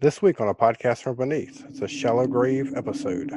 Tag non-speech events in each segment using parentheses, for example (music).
This week on a podcast from beneath, it's a shallow grave episode.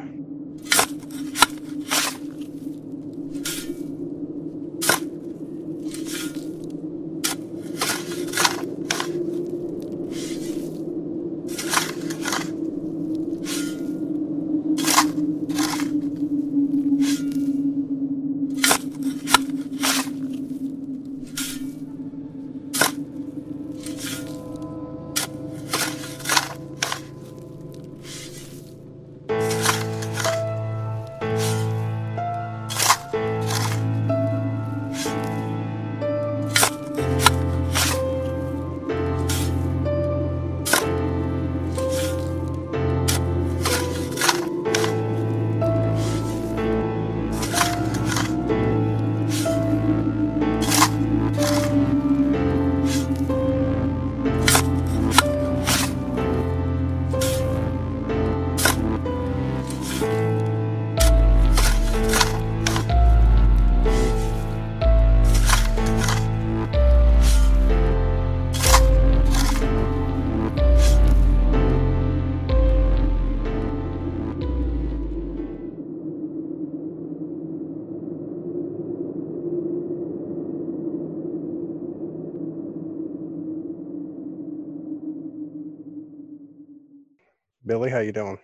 You doing?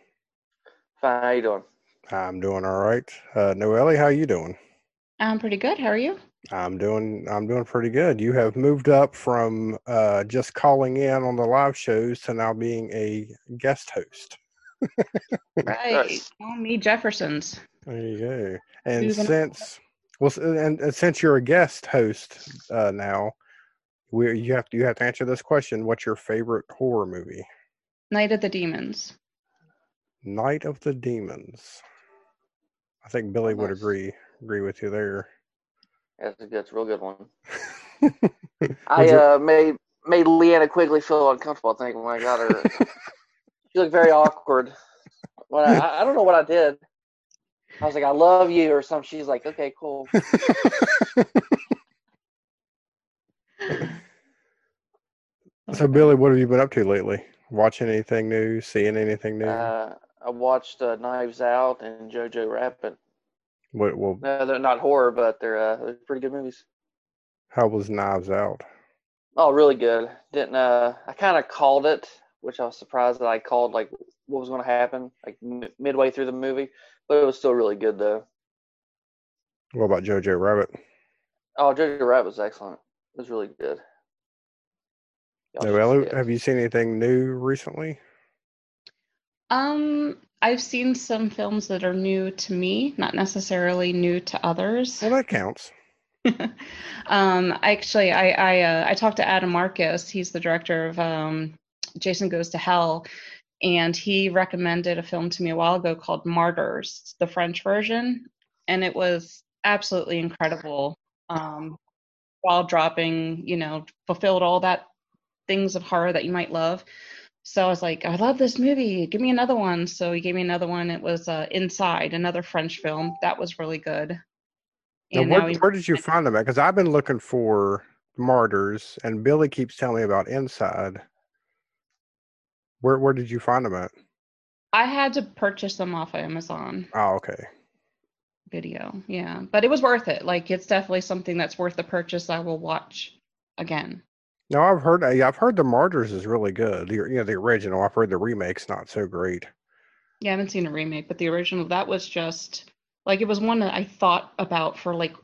Fine. How you doing? I'm doing all right. Uh, Noelle, how you doing? I'm pretty good. How are you? I'm doing I'm doing pretty good. You have moved up from uh, just calling in on the live shows to now being a guest host. (laughs) Right. Nice. Call me Jeffersons. There you go. And Moving up. since well, and, and since you're a guest host uh, now, we you have to you have to answer this question. What's your favorite horror movie? Night of the Demons. Night of the Demons. I think Billy would Nice. agree agree with you there. That's a, that's a real good one. (laughs) I uh, made made Linnea Quigley feel uncomfortable. I think when I got her, (laughs) she looked very awkward. When I, I I don't know what I did. I was like, "I love you" or something. She's like, "Okay, cool." (laughs) so Billy, what have you been up to lately? Watching anything new? Seeing anything new? Uh, I watched uh, Knives Out and Jojo Rabbit. what well No, they're not horror, but they're uh, they're pretty good movies. how was Knives Out? Oh, really good. Didn't uh, I kind of called it, which I was surprised that I called like what was going to happen like m- midway through the movie, but it was still really good though. What about Jojo Rabbit? Oh, Jojo Rabbit was excellent. It was really good. Y'all should Noelle, see it. have you seen anything new recently? Um, I've seen some films that are new to me, not necessarily new to others. Well, that counts. (laughs) um, actually, I I, uh, I talked to Adam Marcus. He's the director of um, Jason Goes to Hell, and he recommended a film to me a while ago called Martyrs, the French version, and it was absolutely incredible. Um, while dropping, you know, fulfilled all that things of horror that you might love. So I was like, I love this movie. Give me another one. So he gave me another one. It was uh, Inside, another French film. That was really good. And where, now he- where did you find them at? Because I've been looking for Martyrs, and Billy keeps telling me about Inside. Where where did you find them at? I had to purchase them off Amazon Oh, okay. Video. Yeah, but it was worth it. Like it's definitely something that's worth the purchase. I will watch again. No, I've heard. Uh, yeah, I've heard the Martyrs is really good. The you know the original. I've heard the remake's not so great. Yeah, I haven't seen a remake, but the original that was just like it was one that I thought about for like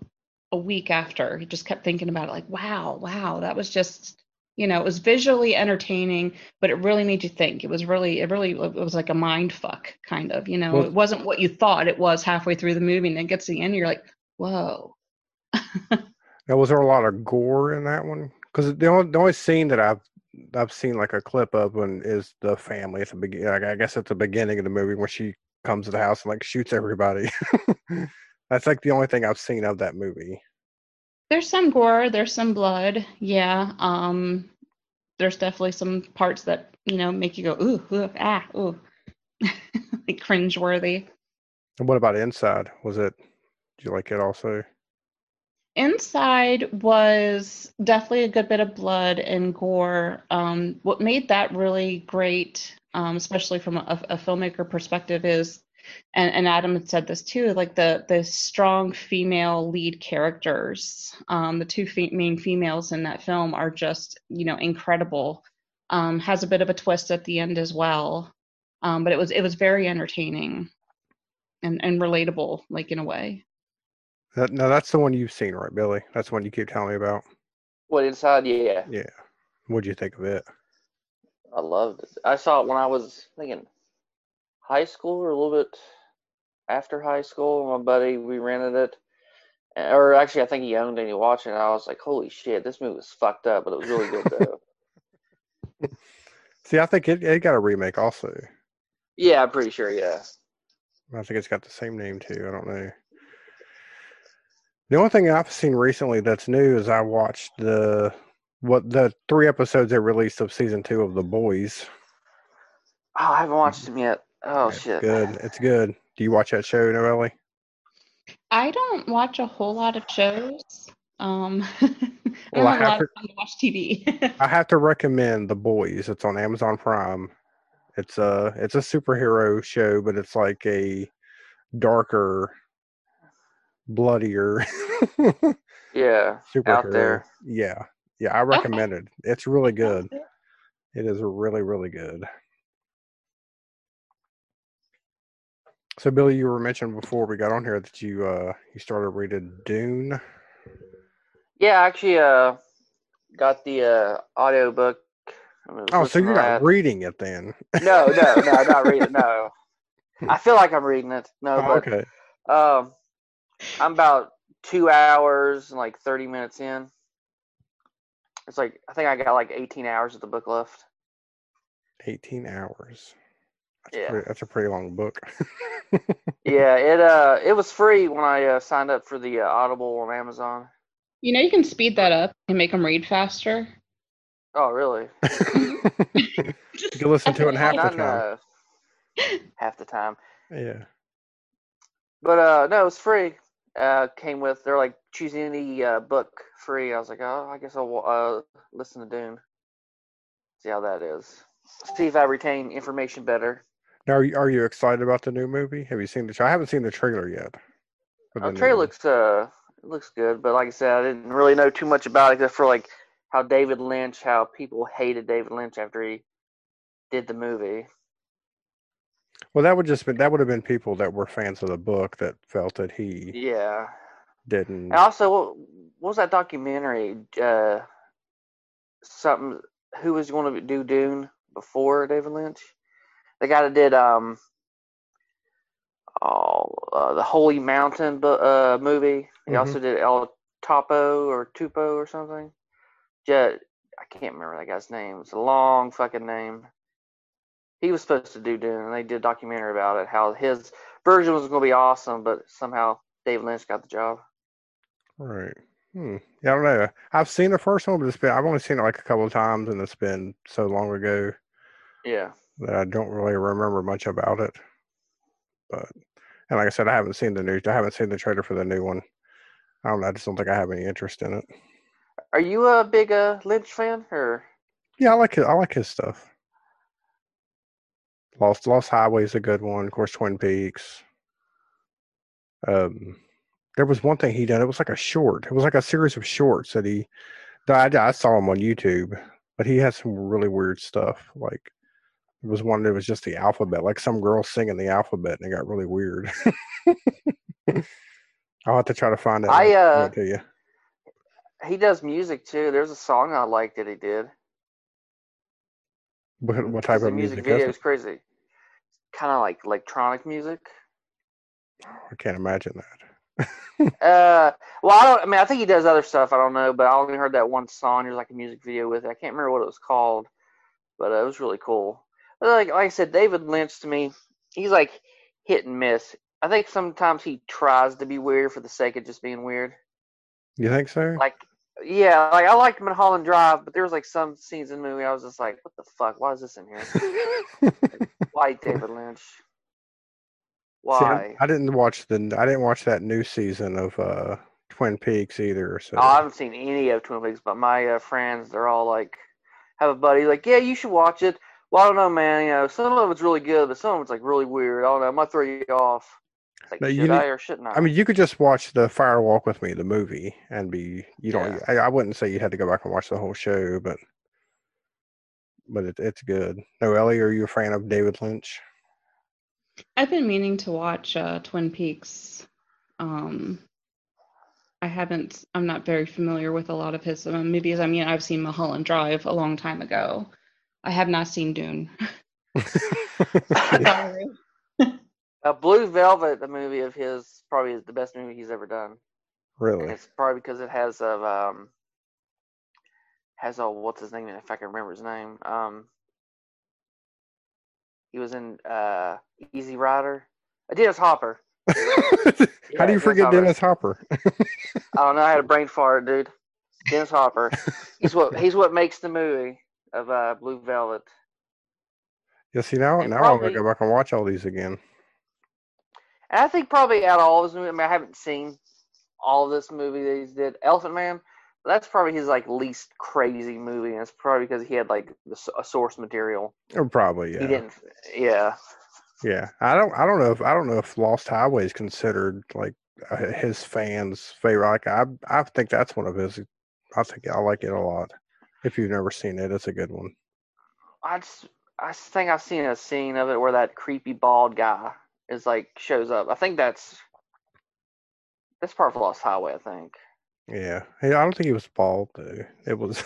a week after. I just kept thinking about it, like, wow, wow, that was just you know, it was visually entertaining, but it really made you think. It was really, it really, it was like a mind fuck kind of. You know, Well- it wasn't what you thought it was halfway through the movie, and then it gets to the end, and you're like, whoa. (laughs) Now, was there a lot of gore in that one? Because the only the only scene that I've I've seen like a clip of one is the family at the beginning. I guess at the beginning of the movie when she comes to the house and like shoots everybody. (laughs) That's like the only thing I've seen of that movie. There's some gore, there's some blood, yeah. Um, there's definitely some parts that you know make you go ooh, ooh ah, ooh, (laughs) like cringeworthy. And what about Inside? Was it? Did you like it also? Inside was definitely a good bit of blood and gore. Um, what made that really great, um, especially from a, a, filmmaker perspective, is, and, and Adam had said this too, like the the strong female lead characters. Um, the two fe- main females in that film are just you know incredible. Um, has a bit of a twist at the end as well, um, but it was it was very entertaining and and relatable, like in a way. That, no, that's the one you've seen, right, Billy? That's the one you keep telling me about. What inside? Yeah. Yeah. What'd you think of it? I loved it. I saw it when I was thinking high school or a little bit after high school. My buddy, we rented it. Or actually, I think he owned it and he watched it. And I was like, holy shit, this movie was fucked up, but it was really good though. (laughs) See, I think it, it got a remake also. Yeah, I'm pretty sure, yeah. I think it's got the same name too. I don't know. The only thing I've seen recently that's new is I watched the what the three episodes they released of season two of The Boys. Oh, I haven't watched them yet. Oh it's shit. Good. It's good. Do you watch that show, Noelle? I don't watch a whole lot of shows. Um, (laughs) Well, I have a lot to- of time to watch TV. (laughs) I have to recommend The Boys. It's on Amazon Prime. It's a it's a superhero show, but it's like a darker, bloodier Yeah. (laughs) superhero. there. Yeah, yeah, I recommend it. It's really good. It is really really good. So, Billy, you were mentioning before we got on here that you uh you started reading Dune. Yeah, I actually uh got the uh audio book. Oh, so you're not reading it then? No, no, no, I'm not reading no. (laughs) I feel like I'm reading it. No, Oh, but okay. um I'm about two hours and like thirty minutes in. It's like I think I got like eighteen hours of the book left. 18 hours. That's, Yeah. a pretty, that's a pretty long book. (laughs) Yeah, it uh it was free when I uh, signed up for the uh, Audible on Amazon. you know, you can speed that up and make them read faster. Oh, really? you can listen to it in half the time. Half the time. Yeah. But uh no, it was free. Uh came with they're like choosing any uh, book free. I was like, oh, I guess I'll uh listen to Dune. See how that is. See if I retain information better. Now, are you, are you excited about the new movie? Have you seen the? tra- I haven't seen the trailer yet. the Uh, trailer looks uh looks good, but like I said, I didn't really know too much about it except for like how David Lynch, how people hated David Lynch after he did the movie. Well, that would just been that would have been people that were fans of the book that felt that he Yeah. didn't. And also, what, was that documentary? Uh, something. Who was going to do Dune before David Lynch? The guy that did um, oh, uh, the Holy Mountain uh movie. He Mhm. also did El Topo or Tupo or something. Yeah, I can't remember that guy's name. It's a long fucking name. He was supposed to do Dune, and they did a documentary about it. How his version was going to be awesome, but somehow David Lynch got the job. Right. Hmm. Yeah, I don't know. I've seen the first one, but it's been I've only seen it like a couple of times, and it's been so long ago Yeah. that I don't really remember much about it. But and like I said, I haven't seen the new. I haven't seen the trailer for the new one. I don't know. I just don't think I have any interest in it. Are you a big uh, Lynch fan, or Yeah, I like it. I like his stuff. Lost Lost Highway is a good one. Of course, Twin Peaks. Um, there was one thing he did. It was like a short. It was like a series of shorts that he. I, I saw him on YouTube, but he had some really weird stuff. Like there was one that was just the alphabet, like some girl singing the alphabet, and it got really weird. (laughs) I'll have to try to find it. I, uh, to you. he does music too? There's a song I like that he did. What, what type of music music, video is is crazy. Kind of like electronic music. I can't imagine that. (laughs) Uh, well, I don't. I mean, I think he does other stuff. I don't know, but I only heard that one song. There's like a music video with it. I can't remember what it was called, but uh, it was really cool. But like, like I said, David Lynch to me, he's like hit and miss. I think sometimes he tries to be weird for the sake of just being weird. You think so? Like, yeah, like I liked him in Holland Drive, but there was like some scenes in the movie I was just like, what the fuck? Why is this in here? (laughs) Why David Lynch? See, Why? I, didn't watch the I didn't watch that new season of uh Twin Peaks either. So Oh, I haven't seen any of Twin Peaks, but my uh, friends, they're all like, have a buddy like, yeah, you should watch it. Well, I don't know, man. You know, some of it's really good, but some of it's like really weird. I don't know. I might throw you off. It's like, No, should you I or shouldn't I? I mean, you could just watch the Fire Walk with Me, the movie, and be you don't. I, I wouldn't say you had to go back and watch the whole show, but but it, it's good. Noellie, are you a fan of David Lynch? I've been meaning to watch uh, Twin Peaks. Um, I haven't. I'm not very familiar with a lot of his uh, movies. I mean, I've seen Mulholland Drive a long time ago. I have not seen Dune. (laughs) (laughs) (laughs) Sorry. Uh, Blue Velvet, the movie of his, probably is the best movie he's ever done. And really? it's probably because it has a um has a what's his name if I can remember his name. Um he was in uh Easy Rider. Uh, Dennis Hopper. (laughs) How Yeah, do you Dennis forget Hopper. Dennis Hopper? I don't know, I had a brain fart, dude. Dennis Hopper. (laughs) He's what he's what makes the movie of uh Blue Velvet. yeah, see now And now I'm gonna go back and watch all these again. And I think probably out of all of his movies, I mean I haven't seen all of this movie that he's did. Elephant Man, that's probably his like least crazy movie, and it's probably because he had like the, a source material. Or probably yeah. He didn't. Yeah. Yeah, I don't. I don't know if I don't know if Lost Highway is considered like uh, his fans' favorite. Like I, I think that's one of his. I think I like it a lot. If you've never seen it, it's a good one. I just, I think I've seen a scene of it where that creepy bald guy is like shows up. I think that's that's part of Lost Highway. I think. Yeah, Hey, I don't think he was bald though. It was.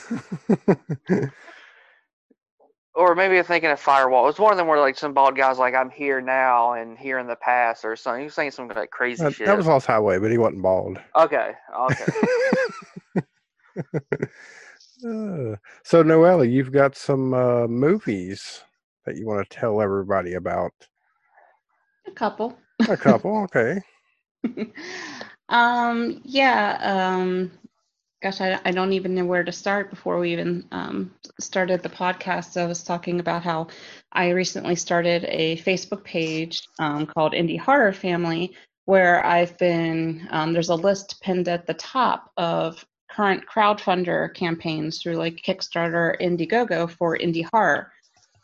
(laughs) Or maybe I'm thinking of Firewall. It was one of them where like some bald guy's like, "I'm here now" and here in the past or something. He was saying some like crazy shit. that was Lost Highway, but he wasn't bald. okay. Okay. Uh, (laughs) so Noelle, you've got some uh, movies that you want to tell everybody about. A couple. A couple, okay. (laughs) um, yeah. Um, gosh, I, I don't even know where to start before we even um, started the podcast. I was talking about how I recently started a Facebook page um, called Indie Horror Family, where I've been, um, there's a list pinned at the top of current crowdfunder campaigns through like Kickstarter, Indiegogo for indie horror.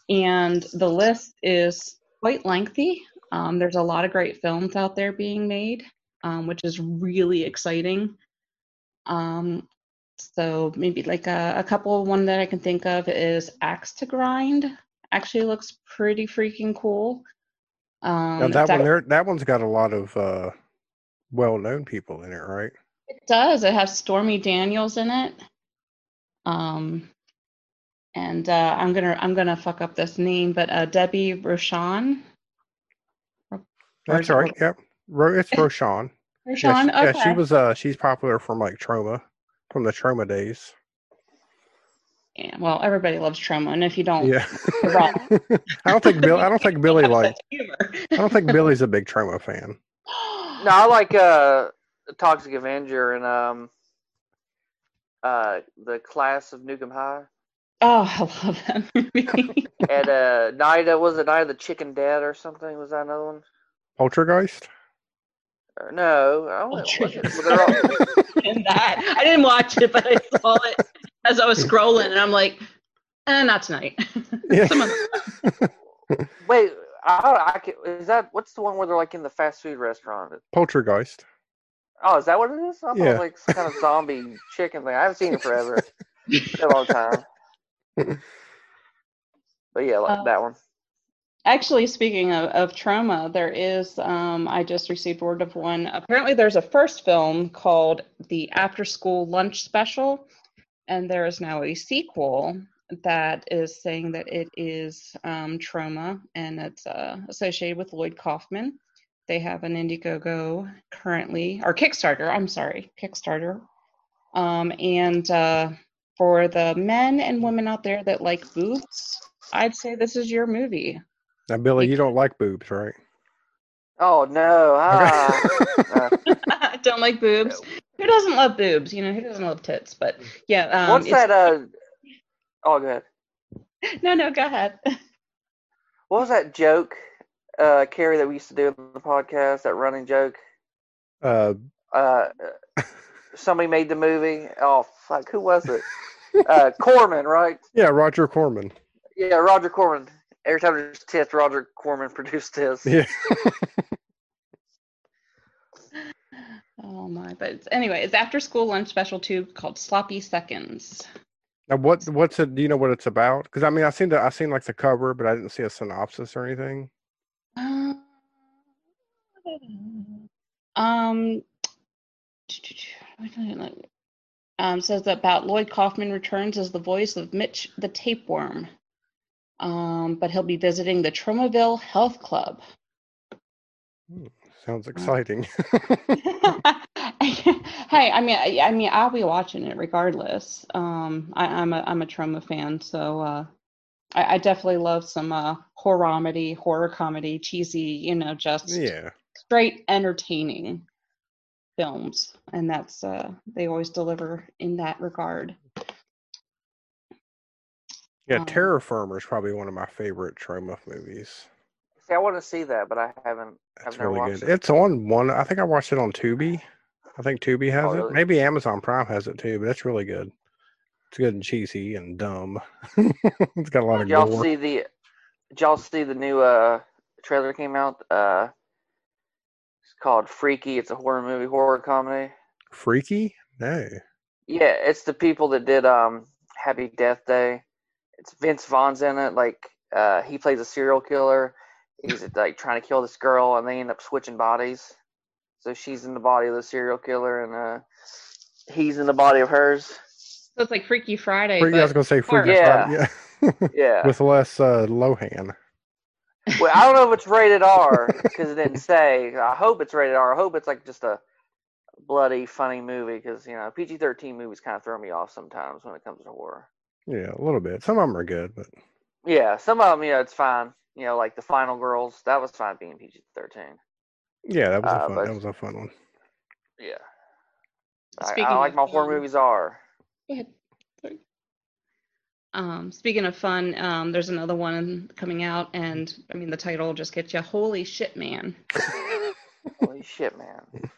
And the list is quite lengthy. Um, there's a lot of great films out there being made, um, which is really exciting. Um, so maybe like a, a couple, one that I can think of is Axe to Grind. Actually looks pretty freaking cool. Um, Now that one, there, that one's got a lot of uh, well-known people in it, right? It does. It has Stormy Daniels in it. Um, and uh, I'm gonna I'm gonna fuck up this name, but uh, Debbie Rochon. Or That's is it all right. Yep, Ro- it's (laughs) Rochon. Yeah, Rochon. she, yeah, she was. Uh, she's popular from like Troma, from the Troma days. Yeah, well, everybody loves Troma, and if you don't, Yeah. (laughs) wrong. (laughs) I don't think Bill. I don't think Billy Have a like. sense of humor. I don't think Billy's a big Troma fan. no, I like uh, Toxic Avenger and um, uh, the Class of Nuke 'Em High. Oh, I love that movie. and uh, Night of was it Night of the Chicken Dead or something? Was that another one? Poultrygeist. Or no, I don't know. Was it? But they're all- and that (laughs) I didn't watch it, but I saw it as I was scrolling, and I'm like, eh, not tonight. (laughs) Yeah. Some other- (laughs) Wait, I, I can, is that what's the one where they're like in the fast food restaurant? Poultrygeist. Oh, is that what it is? I thought it Yeah. was like some kind of zombie chicken thing. I haven't seen it forever. It's been a long time. But yeah, like Uh, that one. Actually, speaking of, of Troma, there is, um, I just received word of one. Apparently, there's a first film called The After School Lunch Special, and there is now a sequel that is saying that it is um, Troma and it's uh, associated with Lloyd Kaufman. They have an Indiegogo currently, or Kickstarter, I'm sorry, Kickstarter. Um, and uh, for the men and women out there that like boobs, I'd say this is your movie. Now, Billy, you don't like boobs, right? Oh no! Ah. Uh, (laughs) I don't like boobs. Who doesn't love boobs? You know, who doesn't love tits? But yeah, um, what's that? Uh, oh, go ahead. (laughs) No, no, go ahead. What was that joke, uh, Carrie, that we used to do on the podcast? That running joke. Uh, Uh, (laughs) somebody made the movie. Oh fuck, who was it? uh, Corman, right? Yeah, Roger Corman. Yeah, Roger Corman. Every time there's tits, Roger Corman (laughs) produced his. Yeah. (laughs) Oh my! But it's, anyway, it's after school lunch special too called Sloppy Seconds. Now, what what's it? Do you know what it's about? Because I mean, I seen the I seen like the cover, but I didn't see a synopsis or anything. Uh, um, um, says about Lloyd Kaufman returns as the voice of Mitch the Tapeworm. Um, but he'll be visiting the Tromaville Health Club. Hmm, sounds exciting. (laughs) (laughs) hey, I mean, I, I, mean, I'll be watching it regardless. Um, I, am a I'm a Troma fan, so uh, I, I, definitely love some uh, horror horror comedy, cheesy, you know, just yeah, straight entertaining films, and that's uh, they always deliver in that regard. Yeah, um, Terror Firmer is probably one of my favorite Troma movies. See, I want to see that, but I haven't. Never really watched good. it. It's on one. I think I watched it on Tubi. I think Tubi has Oh, it. really? Maybe Amazon Prime has it too, but it's really good. It's good and cheesy and dumb. (laughs) it's got a lot of Did y'all gore. see the? Did y'all see the new uh trailer that came out? Uh, it's called Freaky. It's a horror movie, horror comedy. Freaky? No. Yeah, it's the people that did um Happy Death Day. It's Vince Vaughn's in it. Like uh, he plays a serial killer. He's like trying to kill this girl, and they end up switching bodies. So she's in the body of the serial killer, and uh, he's in the body of hers. So it's like Freaky Friday. Freaky, I was gonna say Freaky Yeah. Friday, Yeah. (laughs) Yeah. With less uh, Lohan. well, I don't know if it's rated R because it didn't say. I hope it's rated R. I hope it's like just a bloody, funny movie because you know PG-13 movies kind of throw me off sometimes when it comes to horror. Yeah, a little bit. Some of them are good, but Yeah, some of them, you know, it's fine. You know, like the Final Girls, that was fine being PG-13. yeah, that was a Uh, fun. but- That was a fun one. Yeah. Speaking I like of my horror fun- movies are. Go ahead. Sorry. Um, speaking of fun, um, there's another one coming out, and I mean the title just gets you. Holy shit, man! (laughs) Holy shit, man. (laughs)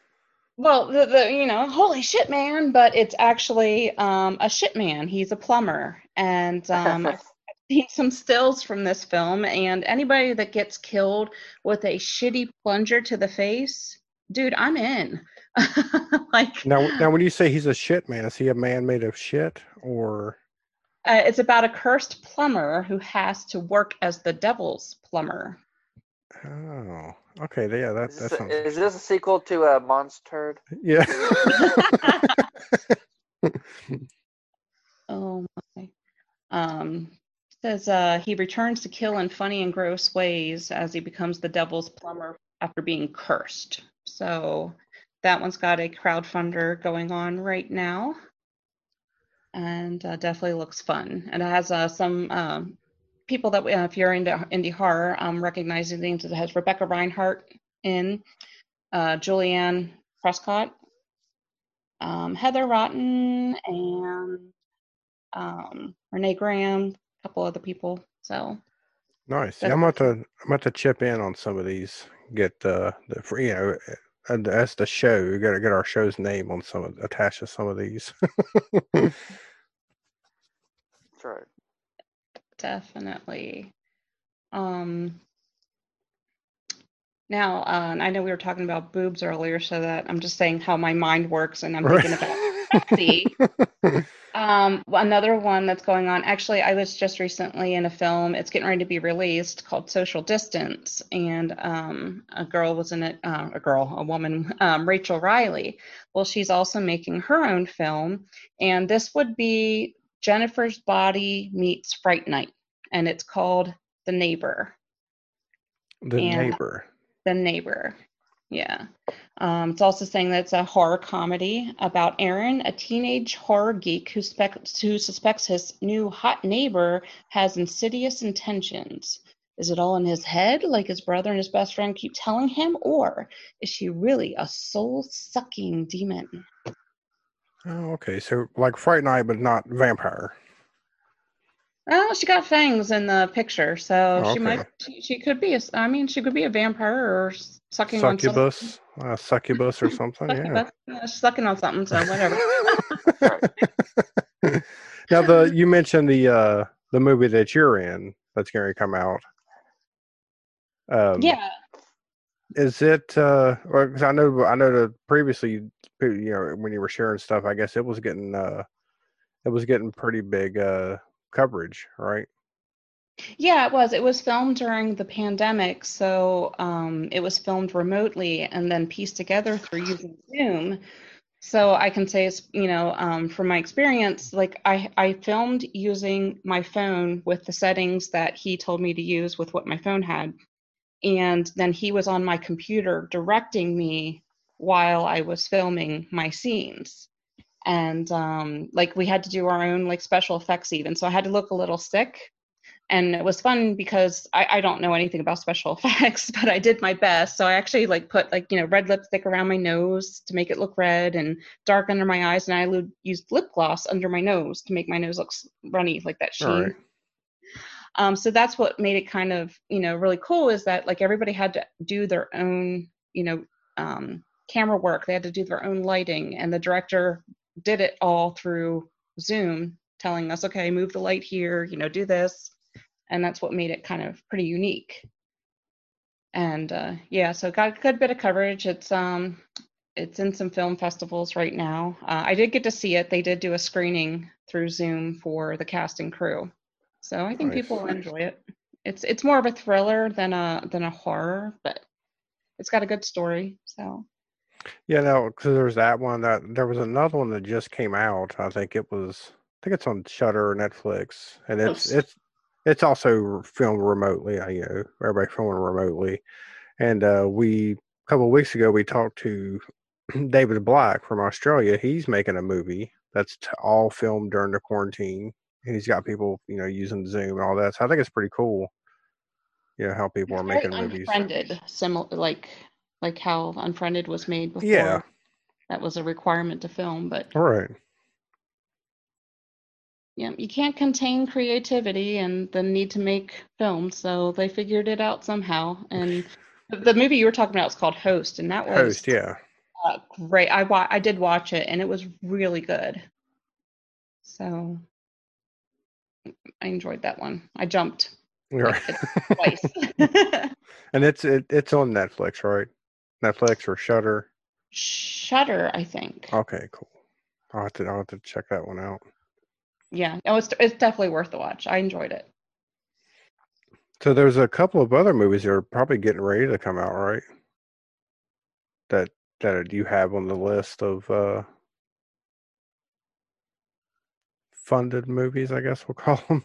Well, the, the you know, holy shit, man! But it's actually um, a shit man. He's a plumber, and um, (laughs) I've seen some stills from this film. And anybody that gets killed with a shitty plunger to the face, dude, I'm in. (laughs) like, Now, now, when you say he's a shit man, is he a man made of shit or? Uh, it's about a cursed plumber who has to work as the devil's plumber. Oh, okay. Yeah, that is, that sounds. is this a sequel to uh, Monster? Yeah. (laughs) (laughs) oh my. Um, says uh, he returns to kill in funny and gross ways as he becomes the devil's plumber after being cursed. So that one's got a crowdfunder going on right now. And uh, definitely looks fun. And it has uh, some um, people that, we- uh, if you're into indie horror, um, recognizing things. It has Rebecca Reinhart in, uh, Julianne Prescott, um, Heather Rotten, and um, Renee Graham, a couple other people. So Nice. Yeah, I'm about to I'm about to chip in on some of these. Get uh, the free, you know, uh, as the show. We got to get our show's name on some of attached to some of these. (laughs) That's right. Definitely. Um, now, uh, I know we were talking about boobs earlier, so that I'm just saying how my mind works, and I'm thinking about sexy. (laughs) Um, another one that's going on. Actually, I was just recently in a film. It's getting ready to be released called Social Distance, and um, a girl was in it. Uh, a girl, a woman, um, Rachel Riley. Well, she's also making her own film, and this would be Jennifer's Body meets Fright Night, and it's called The Neighbor. the And- neighbor. The Neighbor. Yeah. Um, it's also saying that it's a horror comedy about Aaron, a teenage horror geek who, spec- who suspects his new hot neighbor has insidious intentions. Is it all in his head, like his brother and his best friend keep telling him, or is she really a soul sucking demon? Oh, okay. So like Fright Night, but not vampire. Well, she got fangs in the picture, so Oh, she might. She, she could be. a I mean, she could be a vampire or sucking on something. Succubus, uh, succubus or something. Yeah. Succubus. Yeah, she's sucking on something. So whatever. (laughs) now the you mentioned the uh the movie that you're in that's going to come out. Um, yeah. Is it? uh 'cause I know I know that previously, you know, when you were sharing stuff, I guess it was getting uh it was getting pretty big uh coverage, right? Yeah, it was. It was filmed during the pandemic, so um, it was filmed remotely and then pieced together through using Zoom. So I can say, you know, um, from my experience, like I I filmed using my phone with the settings that he told me to use with what my phone had, and then he was on my computer directing me while I was filming my scenes. And um, like we had to do our own like special effects even, so I had to look a little sick. And it was fun because I, I don't know anything about special (laughs) effects but i did my best. So i actually like put like you know red lipstick around my nose to make it look red and dark under my eyes. And i used lip gloss under my nose to make my nose look runny like that sheen. Um, so that's what made it kind of you know really cool is that like everybody had to do their own you know um, camera work. They had to do their own lighting and the director did it all through zoom telling us okay move the light here you know do this. And that's what made it kind of pretty unique. And uh, yeah so got a good bit of coverage. It's um it's in some film festivals right now. Uh, i did get to see it. They did do a screening through zoom for the cast and crew so i think people will enjoy it it's it's more of a thriller than a than a horror but it's got a good story so Yeah, no, because there's that one that there was another one that just came out. I think it was. I think it's on Shudder or Netflix, and it's it's it's also filmed remotely. I You know, everybody filming remotely. And uh, we a couple of weeks ago we talked to (clears throat) David Black from Australia. He's making a movie that's t- all filmed during the quarantine, he's got people you know using Zoom and all that. So I think it's pretty cool. You know how people are It's very making movies. unfriended similar like like how unfriended was made before Yeah. that was a requirement to film but All right. yeah you can't contain creativity and the need to make films so they figured it out somehow and the- (sighs) the movie you were talking about is called host and that was Host, yeah. uh, great i wa- i did watch it and it was really good so i enjoyed that one i jumped Right. twice (laughs) And it's it, it's on Netflix, right? Netflix or Shudder. shudder i think Okay, cool. I'll have to I'll have to check that one out. yeah no it's, it's definitely worth the watch i enjoyed it So there's a couple of other movies that are probably getting ready to come out, right? That that you have on the list of uh funded movies, I guess we'll call them.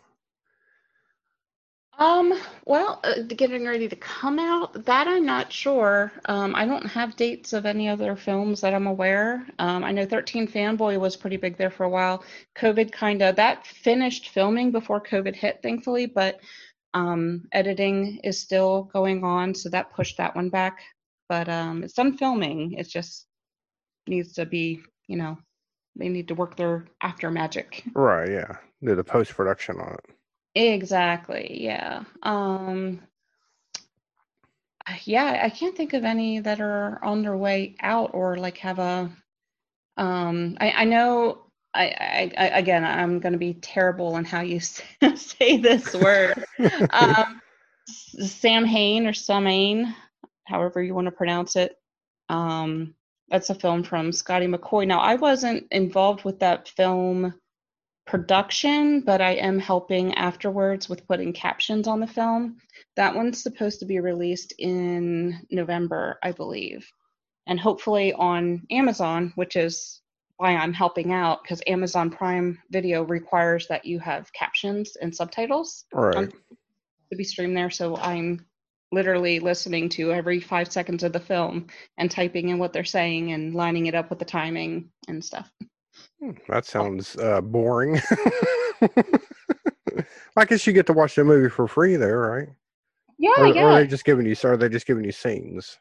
Um, well, uh, getting ready to come out, that I'm not sure. Um, I don't have dates of any other films that I'm aware. Um, I know 13 Fanboy was pretty big there for a while. COVID kind of, that finished filming before COVID hit, thankfully, but um, editing is still going on, so that pushed that one back. But um, it's done filming. It just needs to be, you know, they need to work their after magic. Right, yeah. Do the post production on it. Exactly. Yeah. Um yeah, I can't think of any that are on their way out or like have a um I I know I, I, again I'm going to be terrible in how you (laughs) say this word. (laughs) um Hain or Samain, however you want to pronounce it. Um that's a film from Scotty McCoy. Now I wasn't involved with that film production, but I am helping afterwards with putting captions on the film. That one's supposed to be released in November, I believe, and hopefully on Amazon, which is why I'm helping out because Amazon Prime Video requires that you have captions and subtitles right. to be streamed there. So I'm literally listening to every five seconds of the film and typing in what they're saying and lining it up with the timing and stuff. Hmm, That sounds uh, boring. (laughs) I guess you get to watch the movie for free there, right? Yeah, or, yeah. or are they just giving you? Are they just giving you scenes?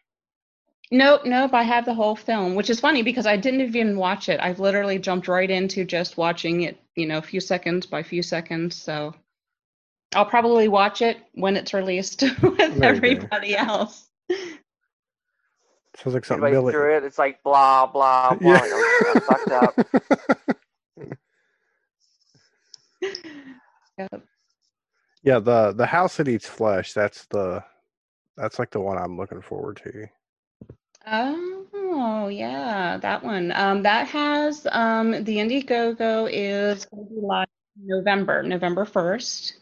Nope, nope. I have the whole film, which is funny because I didn't even watch it. I've literally jumped right into just watching it, you know, a few seconds by few seconds. So I'll probably watch it when it's released (laughs) with There go. everybody else. Sounds like something Everybody Billy. through it. It's like blah blah blah. Like, I'm, I'm fucked up. (laughs) Yep. yeah, the the house that eats flesh. That's the that's like the one I'm looking forward to. Oh yeah, that one. Um, that has um the Indiegogo is going to be live in November, November first.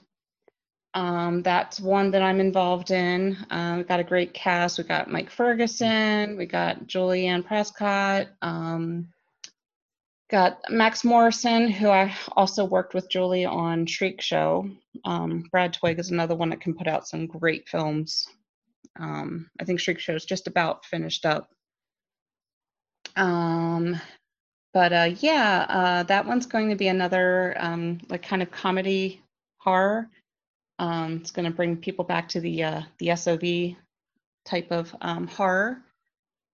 Um, that's one that I'm involved in. Um, we've got a great cast. We got Mike Ferguson. We got Julianne Prescott. Um, got Max Morrison, who I also worked with Julie on Shriek Show. Um, Brad Twig is another one that can put out some great films. Um, I think Shriek Show is just about finished up. Um, but uh, yeah, uh, that one's going to be another um, like kind of comedy horror. Um, it's going to bring people back to the uh, the SOV type of um, horror.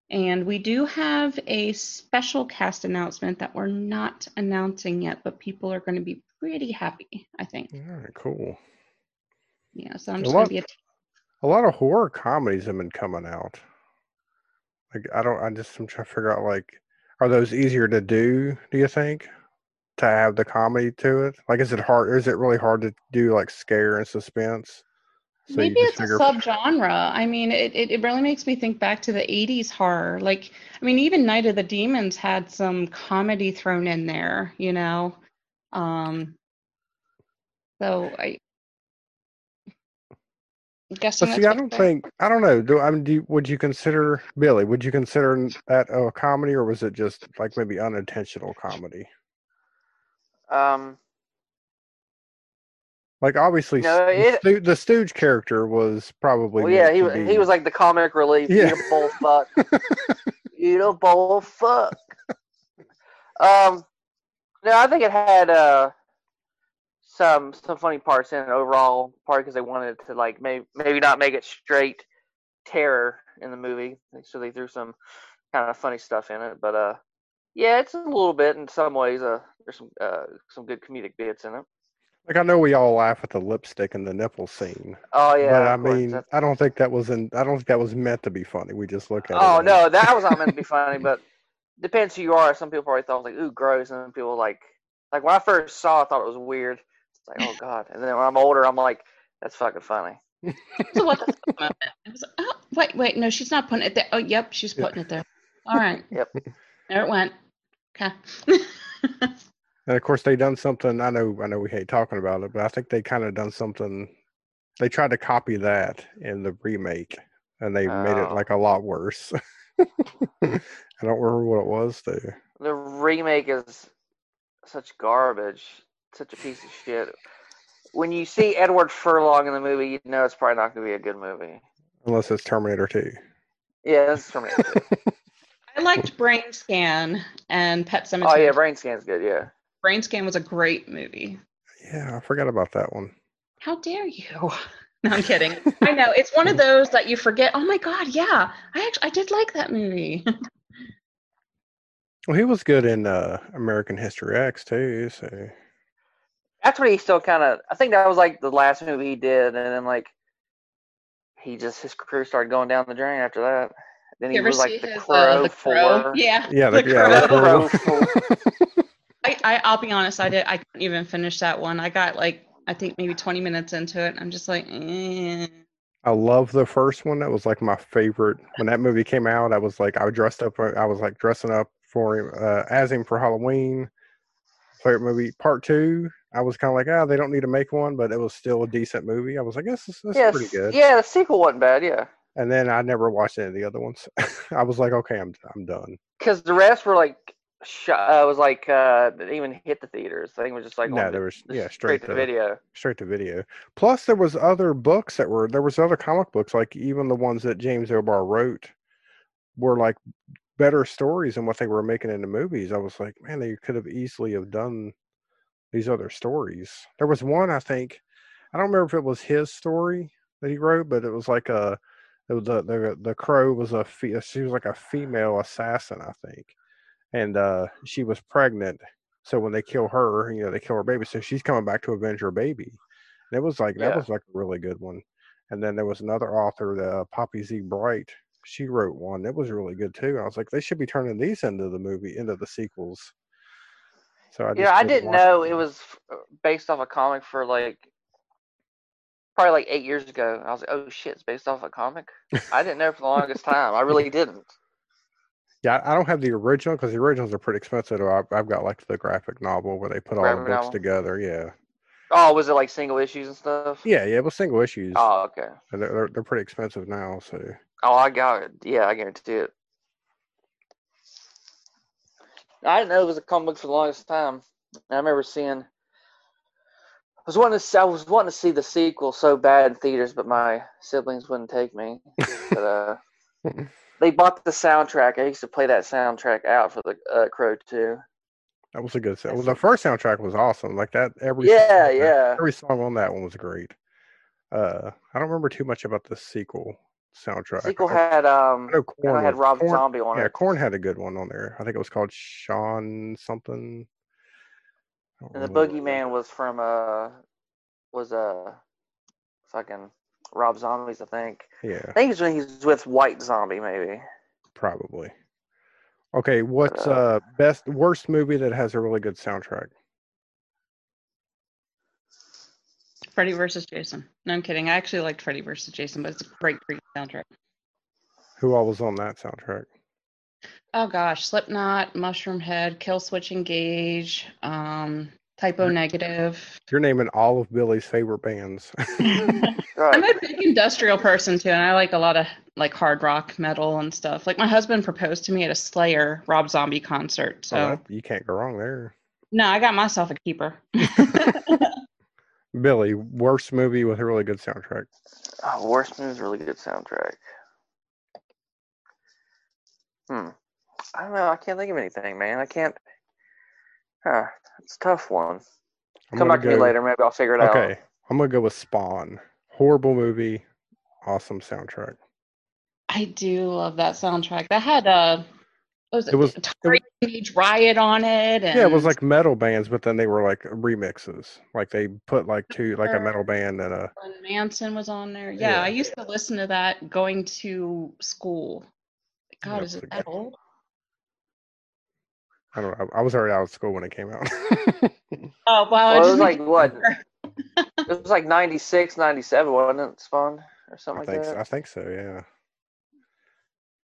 And we do have a special cast announcement that we're not announcing yet, but people are going to be pretty happy, I think. All right, cool. Yeah, so I'm A just going to be a A lot of horror comedies have been coming out. Like I don't, I just I'm trying to figure out like, are those easier to do? Do you think to have the comedy to it? Like, is it hard? Is it really hard to do like scare and suspense? So Maybe it's just a subgenre. I mean, it, it, it really makes me think back to the 80s horror. Like, I mean, even Night of the Demons had some comedy thrown in there, you know? Um, so I, guessing But see, I don't they're- think I don't know. Do I mean, do you, would you consider Billy? Would you consider that a comedy, or was it just like maybe unintentional comedy? Um, Like obviously, No, it- the, Stoo- the Stooge character was probably. well, yeah, he to wa- he was like the comic relief. Yeah. A bull fuck. A bull fuck. Um, no, I think it had uh some some funny parts in it overall, part because they wanted to like maybe maybe not make it straight terror in the movie, so they threw some kind of funny stuff in it. But uh, yeah, it's a little bit in some ways. Uh, there's some uh some good comedic bits in it. like I know we all laugh at the lipstick and the nipple scene, Oh yeah, but I of course, mean, I don't think that was in. I don't think that was meant to be funny. We just look at it. Oh as- no, that was not meant to be (laughs) funny, but depends who you are. Some people probably thought it was like ooh gross, and people like like when I first saw, it, I thought it was weird. It's like oh (laughs) god, and then when I'm older, I'm like that's fucking funny. So what the fuck moment? It was, oh, wait, wait, no, she's not putting it there. Oh, yep, she's Yeah. putting it there. All right. (laughs) Yep. There it went. Okay. And of course, they done something. I know. I know we hate talking about it, but I think they kind of done something. They tried to copy that in the remake, and they made it Oh. like a lot worse. (laughs) I don't remember what it was though. The remake is such garbage, such a piece of shit. When you see Edward Furlong in the movie, you know it's probably not going to be a good movie. Unless it's Terminator 2. Yeah, that's from it. I liked Brain Scan and Pet Sematary. oh yeah, Brain Scan's good. Yeah. Brain Scan was a great movie. Yeah, I forgot about that one. How dare you? (laughs) No, I'm kidding. I know it's one of those that you forget. Oh my god, yeah, I actually I did like that movie. (laughs) Well, he was good in uh, American History X too. So that's when he still kind of. I think that was like the last movie he did, and then like he just his career started going down the drain after that. Then he you ever was like see the his Crow uh, the Crow? for. Yeah, yeah, the the, yeah, Crow. the Crow Crow. (laughs) I, I I'll be honest, I did I couldn't even finish that one. I got like I think maybe 20 minutes into it. And I'm just like, eh. I love the first one. That was like my favorite. When that movie came out, I was like, I dressed up. uh, I was like dressing up for him uh, as him for Halloween. Favorite movie. Part two, I was kind of like, ah, they don't need to make one, but it was still a decent movie. I was like, this is, this is Yes, pretty good. yeah, the sequel wasn't bad. Yeah, And then I never watched any of the other ones. (laughs) I was like, okay, I'm I'm done. because the rest were like. Sh- uh, was like uh, even hit the theaters. I think it was just like no, there was yeah, straight straight to to video. straight to video. Plus, there was other books that were there was other comic books, like even the ones that James O'Barr wrote, were like better stories than what they were making into movies. I was like, man, they could have easily have done these other stories. There was one I think, I don't remember if it was his story that he wrote, but it was like a, the the the crow was a fe- she was like a female assassin, I think, and uh she was pregnant. So when they kill her, you know, they kill her baby. So she's coming back to avenge her baby And It was like that Yeah. was like a really good one. And then there was another author, the uh, Poppy Z Brite. She wrote one that was really good too. I was like, they should be turning these into the movie, into the sequels. So I Yeah, I didn't know them. it was based off a comic for like probably like eight years ago. I was like, oh shit, it's based off a comic. I didn't know for the longest time. I really didn't. (laughs) Yeah, I don't have the original because the originals are pretty expensive. I've, I've got like the graphic novel where they put all the books novel? together. Yeah, Oh, was it like single issues and stuff? yeah, yeah. It was single issues, Oh, okay. and they're, they're they're pretty expensive now. So Oh, I got it. Yeah, I guarantee it. I didn't know it was a comic book for the longest time. I remember seeing. I was wanting to. See, I was wanting to see the sequel so bad in theaters, but my siblings wouldn't take me. But uh, (laughs) they bought the soundtrack. I used to play that soundtrack out for the uh, Crow too. that was a good. sound. Well, the first soundtrack was awesome. Like that, every Yeah, song- yeah. every song on that one was great. Uh, I don't remember too much about the sequel soundtrack. Sequel had um, I know I Korn know it had Rob Korn- Zombie on Yeah, it, Yeah, Korn had a good one on there. I think it was called Sean something. I don't and the remember what Boogeyman was from uh, was uh, fucking Rob Zombies, I think. Yeah, I think it's when he's with White Zombie, maybe. probably. Okay, what's uh, uh best worst movie that has a really good soundtrack? Freddy versus Jason. No, I'm kidding. I actually liked Freddy versus Jason, but it's a great, great soundtrack. Who all was on that soundtrack? Oh gosh, Slipknot, Mushroomhead, Kill Switch Engage, um, Type O Negative. You're naming all of Billy's favorite bands. (laughs) (laughs) I'm a big industrial person too, and I like a lot of like hard rock metal and stuff. Like my husband proposed to me at a Slayer Rob Zombie concert, so Oh, that- you can't go wrong there. no, I got myself a keeper. (laughs) Billy, worst movie with a really good soundtrack. Oh, Worst Move's a really good soundtrack. Hmm. I don't know. I can't think of anything, man. I can't. Huh. It's a tough one. I'm Come gonna back to me later. Maybe I'll figure it out. Okay, I'm gonna go with Spawn. Horrible movie, awesome soundtrack. I do love that soundtrack. That had a what was it, It was- Atari Teenage Riot on it, and Yeah, it was like metal bands, but then they were like remixes. Like they put like two, like a metal band and a. when Manson was on there. Yeah, Yeah. I used to listen to that going to school. God, is it that old? I don't know. I was already out of school when it came out. (laughs) Oh wow! Well, it was like what? It was like 96, 97, wasn't it? Spawn or something think like so. that. I think so. Yeah.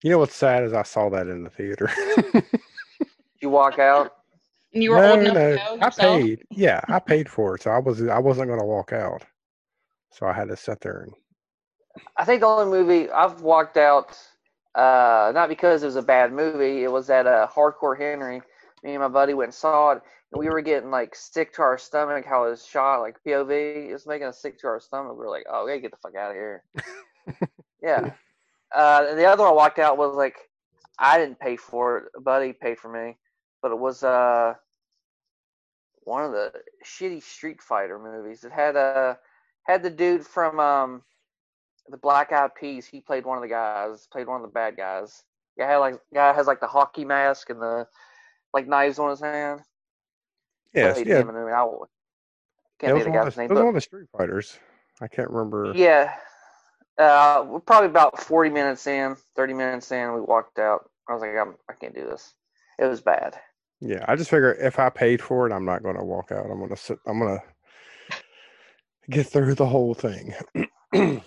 You know what's sad is I saw that in the theater. (laughs) You walk out? And you were no, old enough no, to go I yourself? paid. Yeah, I paid for it, so I was I wasn't going to walk out. So I had to sit there and I think the only movie I've walked out, uh, not because it was a bad movie. It was at uh, Hardcore Henry. Me and my buddy went and saw it, and we were getting like sick to our stomach. How it was shot, like POV, it was making us sick to our stomach. We were like, "Oh, we gotta get the fuck out of here." (laughs) yeah. Uh, and the other one I walked out was like, I didn't pay for it. A buddy paid for me, but it was uh one of the shitty Street Fighter movies. It had uh had the dude from um the Black Eyed Peas. He played one of the guys. Played one of the bad guys. Yeah, had like guy has like the hockey mask and the like knives on his hand. yes, yeah, him in the movie. I will- it can't was, think of the guy's the, name, was but one of the Street Fighters. I can't remember. yeah. Uh, we're probably about forty minutes in, thirty minutes in, we walked out. I was like, I'm, I can't do this. It was bad. Yeah, I just figure if I paid for it, I'm not going to walk out. I'm going to sit. I'm going to get through the whole thing. (clears throat)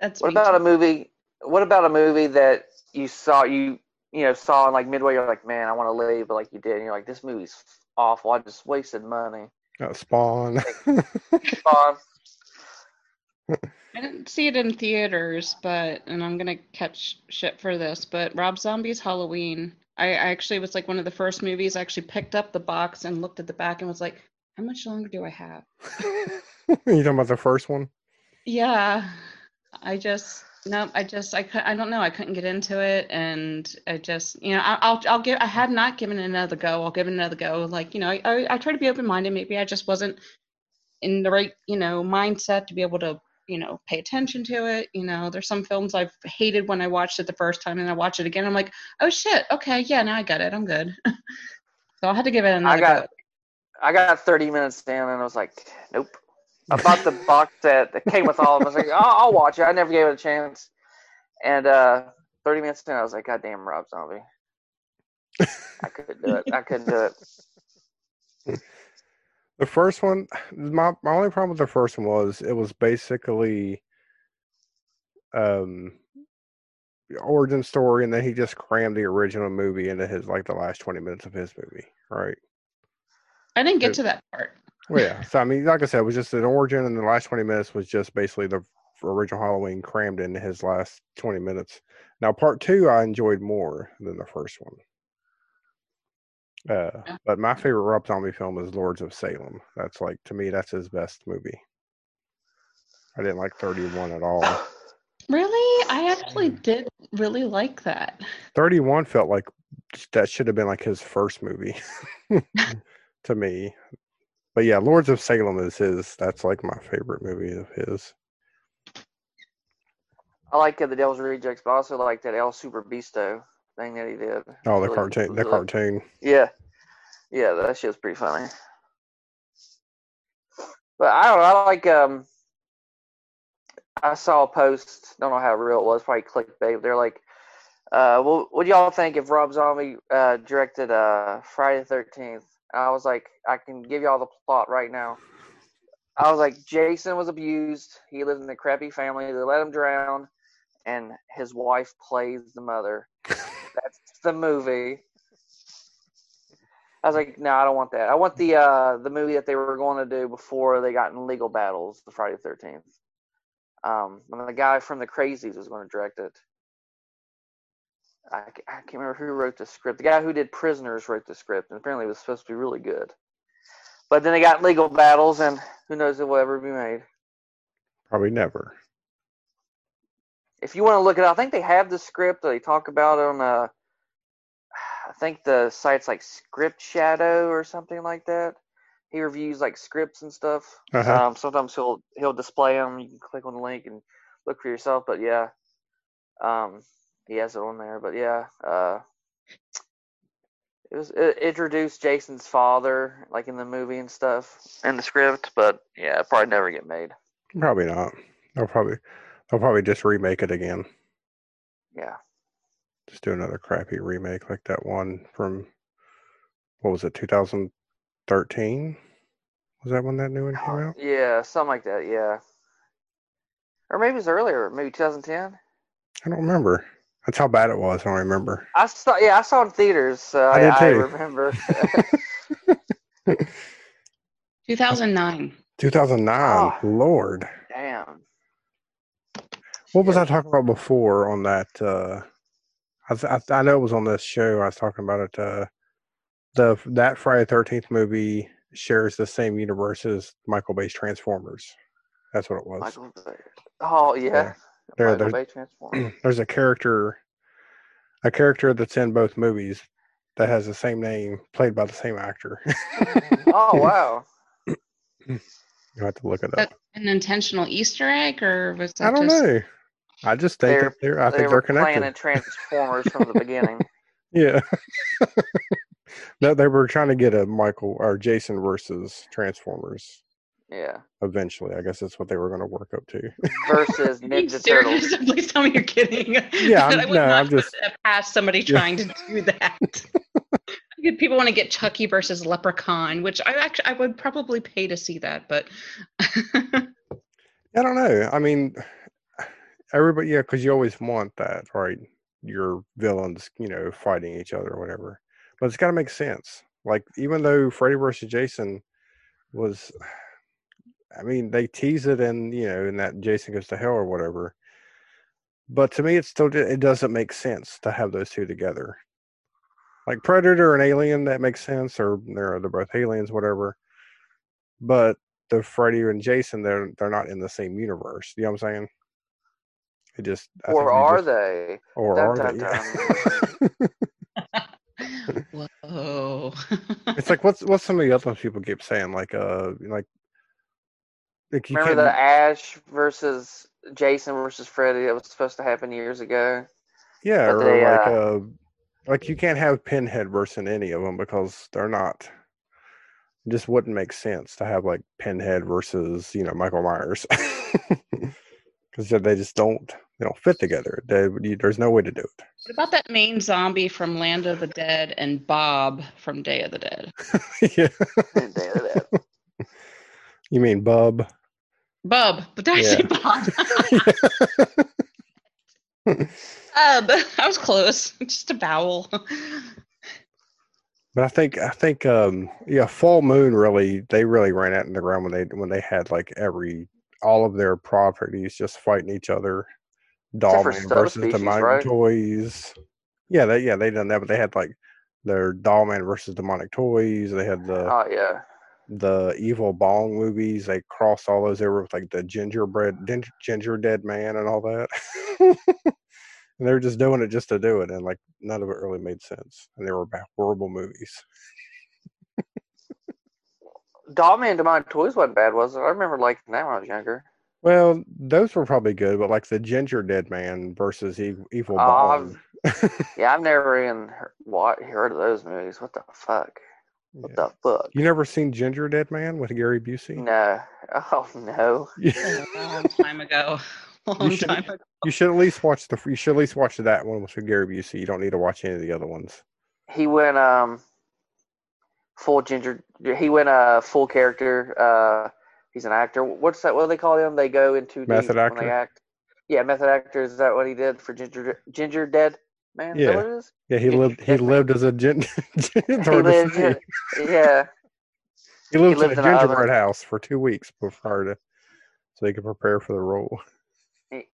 That's What me about a movie? What about a movie that you saw you you know saw in like midway? You're like, man, I want to leave, but like you did, and you're like, this movie's awful. I just wasted money. Uh, Spawn. Spawn. (laughs) I didn't see it in theaters, but and I'm gonna catch shit for this, but Rob Zombie's Halloween. I, I actually was like one of the first movies I actually picked up the box and looked at the back and was like, how much longer do I have? (laughs) you talking about the first one? Yeah, I just no, I just I I don't know. I couldn't get into it, and I just you know I, I'll I'll give I had not given it another go. I'll give it another go. Like you know I I, I try to be open minded. Maybe I just wasn't in the right you know mindset to be able to you know pay attention to it. You know, there's some films I've hated when I watched it the first time, and I watch it again. I'm like, oh shit, okay, yeah, now I got it. I'm good. (laughs) so I had to give it another got- go. I got 30 minutes in and I was like, nope. I bought the box set that came with all of them. I was like, I'll, I'll watch it. I never gave it a chance. And uh, 30 minutes in, I was like, God damn, Rob Zombie. I couldn't do it. I couldn't do it. (laughs) The first one, my my only problem with the first one was it was basically um origin story, and then he just crammed the original movie into his like the last twenty minutes of his movie, right? I didn't get It- to that part. Well, yeah. So I mean, like I said, it was just an origin, and the last twenty minutes was just basically the original Halloween crammed into his last twenty minutes. Now, part two, I enjoyed more than the first one. Uh, but my favorite Rob Zombie film is Lords of Salem. That's like to me, that's his best movie. I didn't like Thirty One at all. (sighs) Really? I actually did really like that. Thirty One felt like that should have been like his first movie (laughs) (laughs) to me. But yeah, Lords of Salem is his. That's like my favorite movie of his. I like uh, the Devil's Rejects, but I also like that El Superbeasto thing that he did. Oh, the Really- cartoon, the cartoon. Yeah, yeah, that shit's pretty funny. But I don't know. I like. Um, I saw a post. Don't know how real it was. Probably clickbait. They're like, uh, "What what do y'all think if Rob Zombie uh, directed uh, Friday the Thirteenth? I was like, I can give y'all the plot right now. I was like, Jason was abused. He lived in a crappy family. They let him drown, and his wife plays the mother. (laughs) That's the movie. I was like, no, I don't want that. I want the uh the movie that they were going to do before they got in legal battles, the Friday Thirteenth. Um, and the guy from the Crazies was going to direct it. I, I can't remember who wrote the script. The guy who did Prisoners wrote the script, and apparently it was supposed to be really good. But then they got legal battles, and who knows if it will ever be made. Probably never. if you want to look it up, I think they have the script. They talk about on uh, I think the site's like Scriptshadow or something like that. He reviews like scripts and stuff. Uh-huh. Um, sometimes he'll he'll display them. You can click on the link and look for yourself. But yeah, um, he has it on there. But yeah, uh, it was it introduced Jason's father like in the movie and stuff in the script. But yeah, it probably never get made. Probably not. They'll probably they'll probably just remake it again. Yeah. Just do another crappy remake like that one from what was it, 2013? Was that when that new one came out? Yeah, something like that. Yeah, or maybe it was earlier. Maybe 2010. I don't remember. That's how bad it was. I don't remember. I saw. Yeah, I saw it in theaters. So I I, did I, remember. (laughs) 2009. 2009. Oh. Lord. Damn. What was Yeah. I talking about before on that? Uh, I, th- I, I know it was on this show. I was talking about it. Uh, the that Friday Thirteenth movie shares the same universe as Michael Bay's Transformers. That's what it was. Michael Bay. Oh yeah. Yeah. There, Michael there's, Bay Transformers. (clears throat) there's a character, a character that's in both movies that has the same name, played by the same actor. (laughs) oh (laughs) wow. you have to look it up. That an intentional Easter egg, or was that I don't just? know. I just think They're- that they're. I they think they're playing connected. in Transformers from the (laughs) beginning. Yeah. no, they were trying to get a Michael or Jason versus Transformers Yeah. eventually. I guess that's what they were going to work up to. Versus (laughs) Ninja Turtles. (laughs) Please tell me you're kidding. (laughs) Yeah, I'm- I would no, not I'm just- past somebody Yeah. trying to do that. People want to get Chucky versus Leprechaun, which I actually I would probably pay to see that, but I don't know. I mean, everybody, yeah, because you always want that, right? Your villains, you know, fighting each other or whatever. But it's got to make sense. Like, even though Freddy versus Jason was, I mean, they tease it in, you know, in that Jason goes to hell or whatever. But to me, it still it doesn't make sense to have those two together. Like Predator and Alien, that makes sense, or they're they're both aliens, whatever. But the Freddy and Jason, they're they're not in the same universe. You know what I'm saying? It just I Or you are just- they? Or Dun, are dun, they? (laughs) whoa. it's like what's what's some of the other ones people keep saying like uh like like Remember can't the Ash versus Jason versus Freddy that was supposed to happen years ago? yeah or they, like uh, uh like you can't have Pinhead versus any of them because they're not It just wouldn't make sense to have like Pinhead versus you know Michael Myers (laughs) because they just don't they don't fit together. They, you, there's no way to do it. What about that main zombie from Land of the Dead and Bob from Day of the Dead? (laughs) yeah. Day of the Dead. You mean Bub? Bub, but did I say Bob? Bub. (laughs) (laughs) I was close. (laughs) Just a vowel. But I think I think um yeah, Full Moon really they really ran out in the ground when they when they had like every all of their properties just fighting each other. Dollman versus species, demonic right? toys. Yeah, they yeah they done that, but they had like their Dollman versus demonic toys. They had the oh yeah the evil bong movies. They crossed all those over with like the gingerbread ginger, dead man and all that. (laughs) and they were just doing it just to do it, and like none of it really made sense, and they were horrible movies. Dollman Demonic Toys wasn't bad, was it? I remember liking that when I was younger. Well, those were probably good, but like the Gingerdead Man versus Evil Bong. Uh, yeah, I've never even heard, heard of those movies. What the fuck? What yeah. the fuck? You never seen Gingerdead Man with Gary Busey? No. (laughs) Oh no. Yeah. a long time ago. (laughs) long you should, time ago. You should at least watch the. You should at least watch that one with Gary Busey. You don't need to watch any of the other ones. He went um full ginger. He went a uh, full character. Uh, he's an actor. What's that? What do they call him? They go into method actor. When they act. Yeah, method actor. Is that what he did for Ginger Ginger Dead Man? Yeah. Yeah, he lived. He (laughs) lived as a gin. (laughs) he lived, yeah. (laughs) He lived, he lived in a gingerbread house for two weeks before to, so he could prepare for the role. He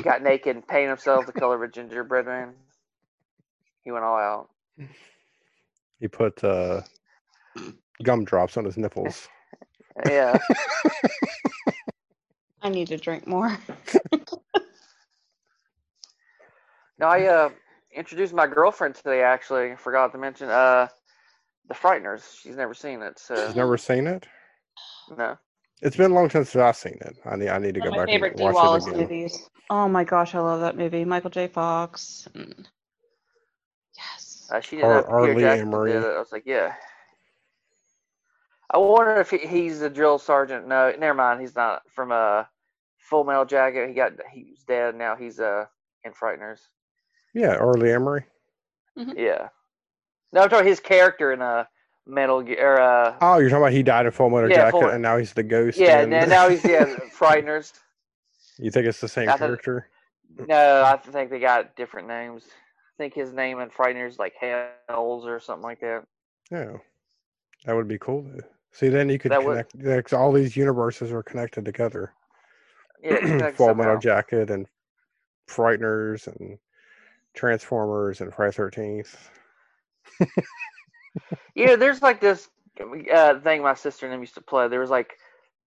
got naked and painted himself the color of a gingerbread man. He went all out. He put uh, gumdrops on his nipples. yeah. I need to drink more. no, I uh, introduced my girlfriend today. Actually, I forgot to mention uh, the Frighteners. She's never seen it. So she's never seen it. No. It's been a long time since I've seen it. I need I need to One go back and watch Wallace it again. Movies. Oh my gosh, I love that movie. Michael J. Fox. And... Yes. Uh, she didn't Ar- have R. Lee Ermey. Did it. I was like, yeah. I wonder if he, he's a drill sergeant. No, never mind. He's not from a Full Metal Jacket. He got he was dead. Now he's uh in Frighteners. Yeah, R. Lee Ermey. Mm-hmm. Yeah. No, I'm talking his character in a uh, Metal Gear. Uh, oh, you're talking about he died in Full Metal yeah, Jacket, full, and now he's the ghost. Yeah, and (laughs) now he's yeah, Frighteners. You think it's the same I character? no, I think they got different names. I think his name in Frighteners like Hells or something like that. Yeah, that would be cool. See, then you could that connect. Would... all these universes are connected together. Yeah, (clears throat) Full Metal Jacket and Frighteners and Transformers and Friday Thirteenth. (laughs) yeah, there's like this uh, thing my sister and them used to play. There was like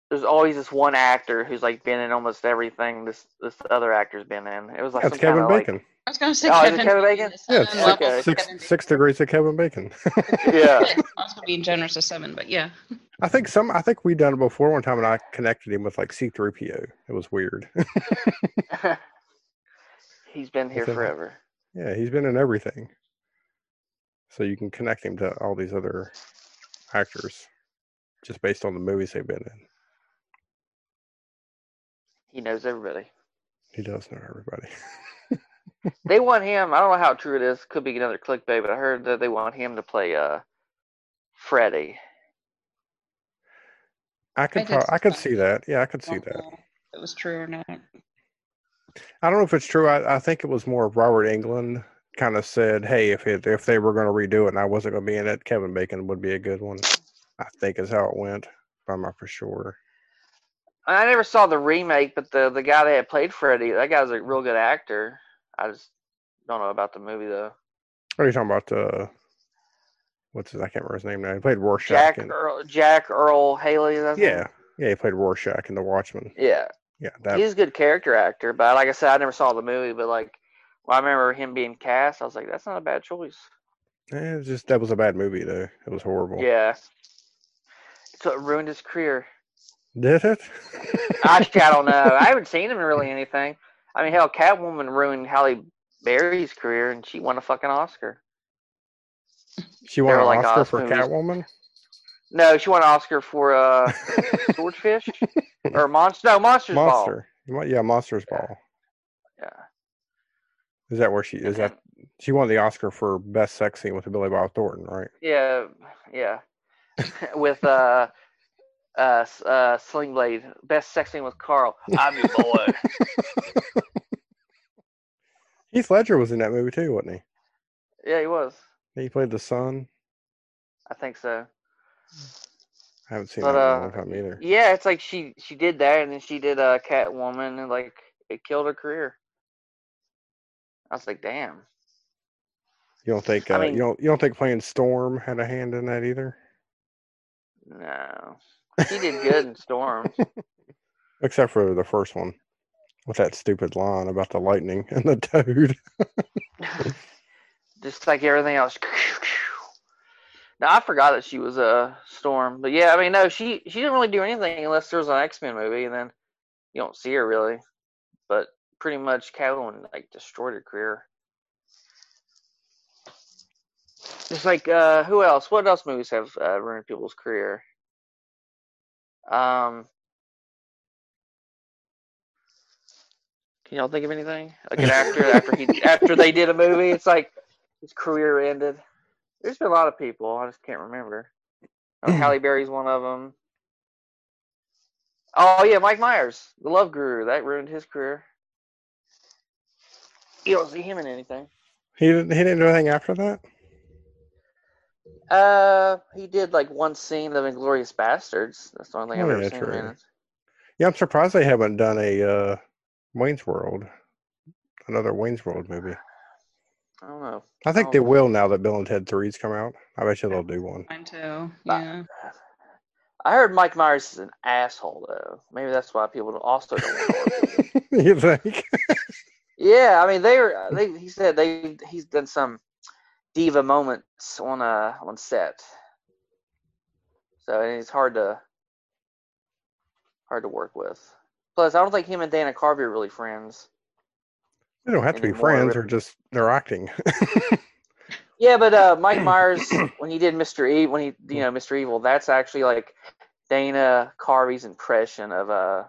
there's always this one actor who's like been in almost everything this this other actor's been in. It was like That's Kevin Bacon. Like, I was gonna say oh, Kevin, Kevin Bacon. Yeah, six, okay. six, six degrees of Kevin Bacon. (laughs) yeah, also being generous to seven, but yeah. I think some. I think we done it before one time, and I connected him with like C three PO. It was weird. (laughs) he's been here forever. Yeah, he's been in everything. So you can connect him to all these other actors just based on the movies they've been in. He knows everybody. He does know everybody. (laughs) they want him. I don't know how true it is. Could be another clickbait, but I heard that they want him to play uh Freddy. I could I, pro- I could see that. Yeah, I could see that. it was true or not. I don't know if it's true. I, I think it was more Robert Englund kind of said, "Hey, if it, if they were going to redo it and I wasn't going to be in it, Kevin Bacon would be a good one." I think is how it went. I'm not for sure. I never saw the remake, but the the guy that had played Freddy, that guy's a real good actor. I just don't know about the movie though. What are you talking about? Uh, what's his? I can't remember his name now. He played Rorschach. Jack Earl, Jack Earle Haley. yeah, yeah, he played Rorschach in The Watchmen. Yeah, yeah, that... he's a good character actor. But like I said, I never saw the movie. But like, well, I remember him being cast. I was like, that's not a bad choice. Yeah, just that was a bad movie though. It was horrible. Yeah, so it ruined his career. Did it? Actually, I (laughs) don't know. I haven't seen him in really anything. I mean, hell, Catwoman ruined Halle Berry's career, and she won a fucking Oscar. She won an like Oscar for movies. Catwoman. No, she won an Oscar for uh, (laughs) Swordfish or Monster. No, Monsters Monster. Mo- Yeah, Monsters Ball. Yeah. Is that where she is? That she won the Oscar for best sex scene with Billy Bob Thornton, right? Yeah, yeah. (laughs) with uh, uh, uh, Sling Blade, best sex scene with Carl. I'm your boy. (laughs) Heath Ledger was in that movie too, wasn't he? yeah, he was. He played the son. I think so. I haven't seen But, that in a uh, long time either. Yeah, it's like she she did that, and then she did uh, Catwoman, and like it killed her career. I was like, damn. You don't think? Uh, I mean- you don't? You don't think playing Storm had a hand in that either? No, she did good in Storm. (laughs) Except for the first one, with that stupid line about the lightning and the toad. (laughs) Just like everything else. (laughs) I forgot that she was a Storm, but yeah, I mean, no, she she didn't really do anything unless there was an X Men movie, and then you don't see her really. But pretty much, Catwoman like destroyed her career. Just like uh, who else? What else movies have uh, ruined people's career? Um, can y'all think of anything? Like an actor after he after they did a movie, it's like his career ended. There's been a lot of people. I just can't remember. Oh, Halle Berry's one of them. Oh yeah, Mike Myers, the Love Guru, that ruined his career. You don't see him in anything. He didn't. He didn't do anything after that. Uh, he did like one scene of Inglourious Basterds. That's the only thing I've Oh, ever yeah, seen. Yeah, I'm surprised they haven't done a uh, Wayne's World, another Wayne's World movie. I don't know. I think Oh. they will now that Bill and Ted Three's come out. I bet you they'll do one. Mine too. Yeah. I heard Mike Myers is an asshole though. Maybe that's why people don't- also don't want to work with him. (laughs) you think? Yeah, I mean they were. They he said they he's done some diva moments on uh on set, so it's hard to hard to work with. Plus, I don't think him and Dana Carvey are really friends. They don't have to be friends, really. or just they're acting. (laughs) Yeah, but uh, Mike (clears throat) Myers when he did Mr. E when he you know Mr. Evil, that's actually like Dana Carvey's impression of uh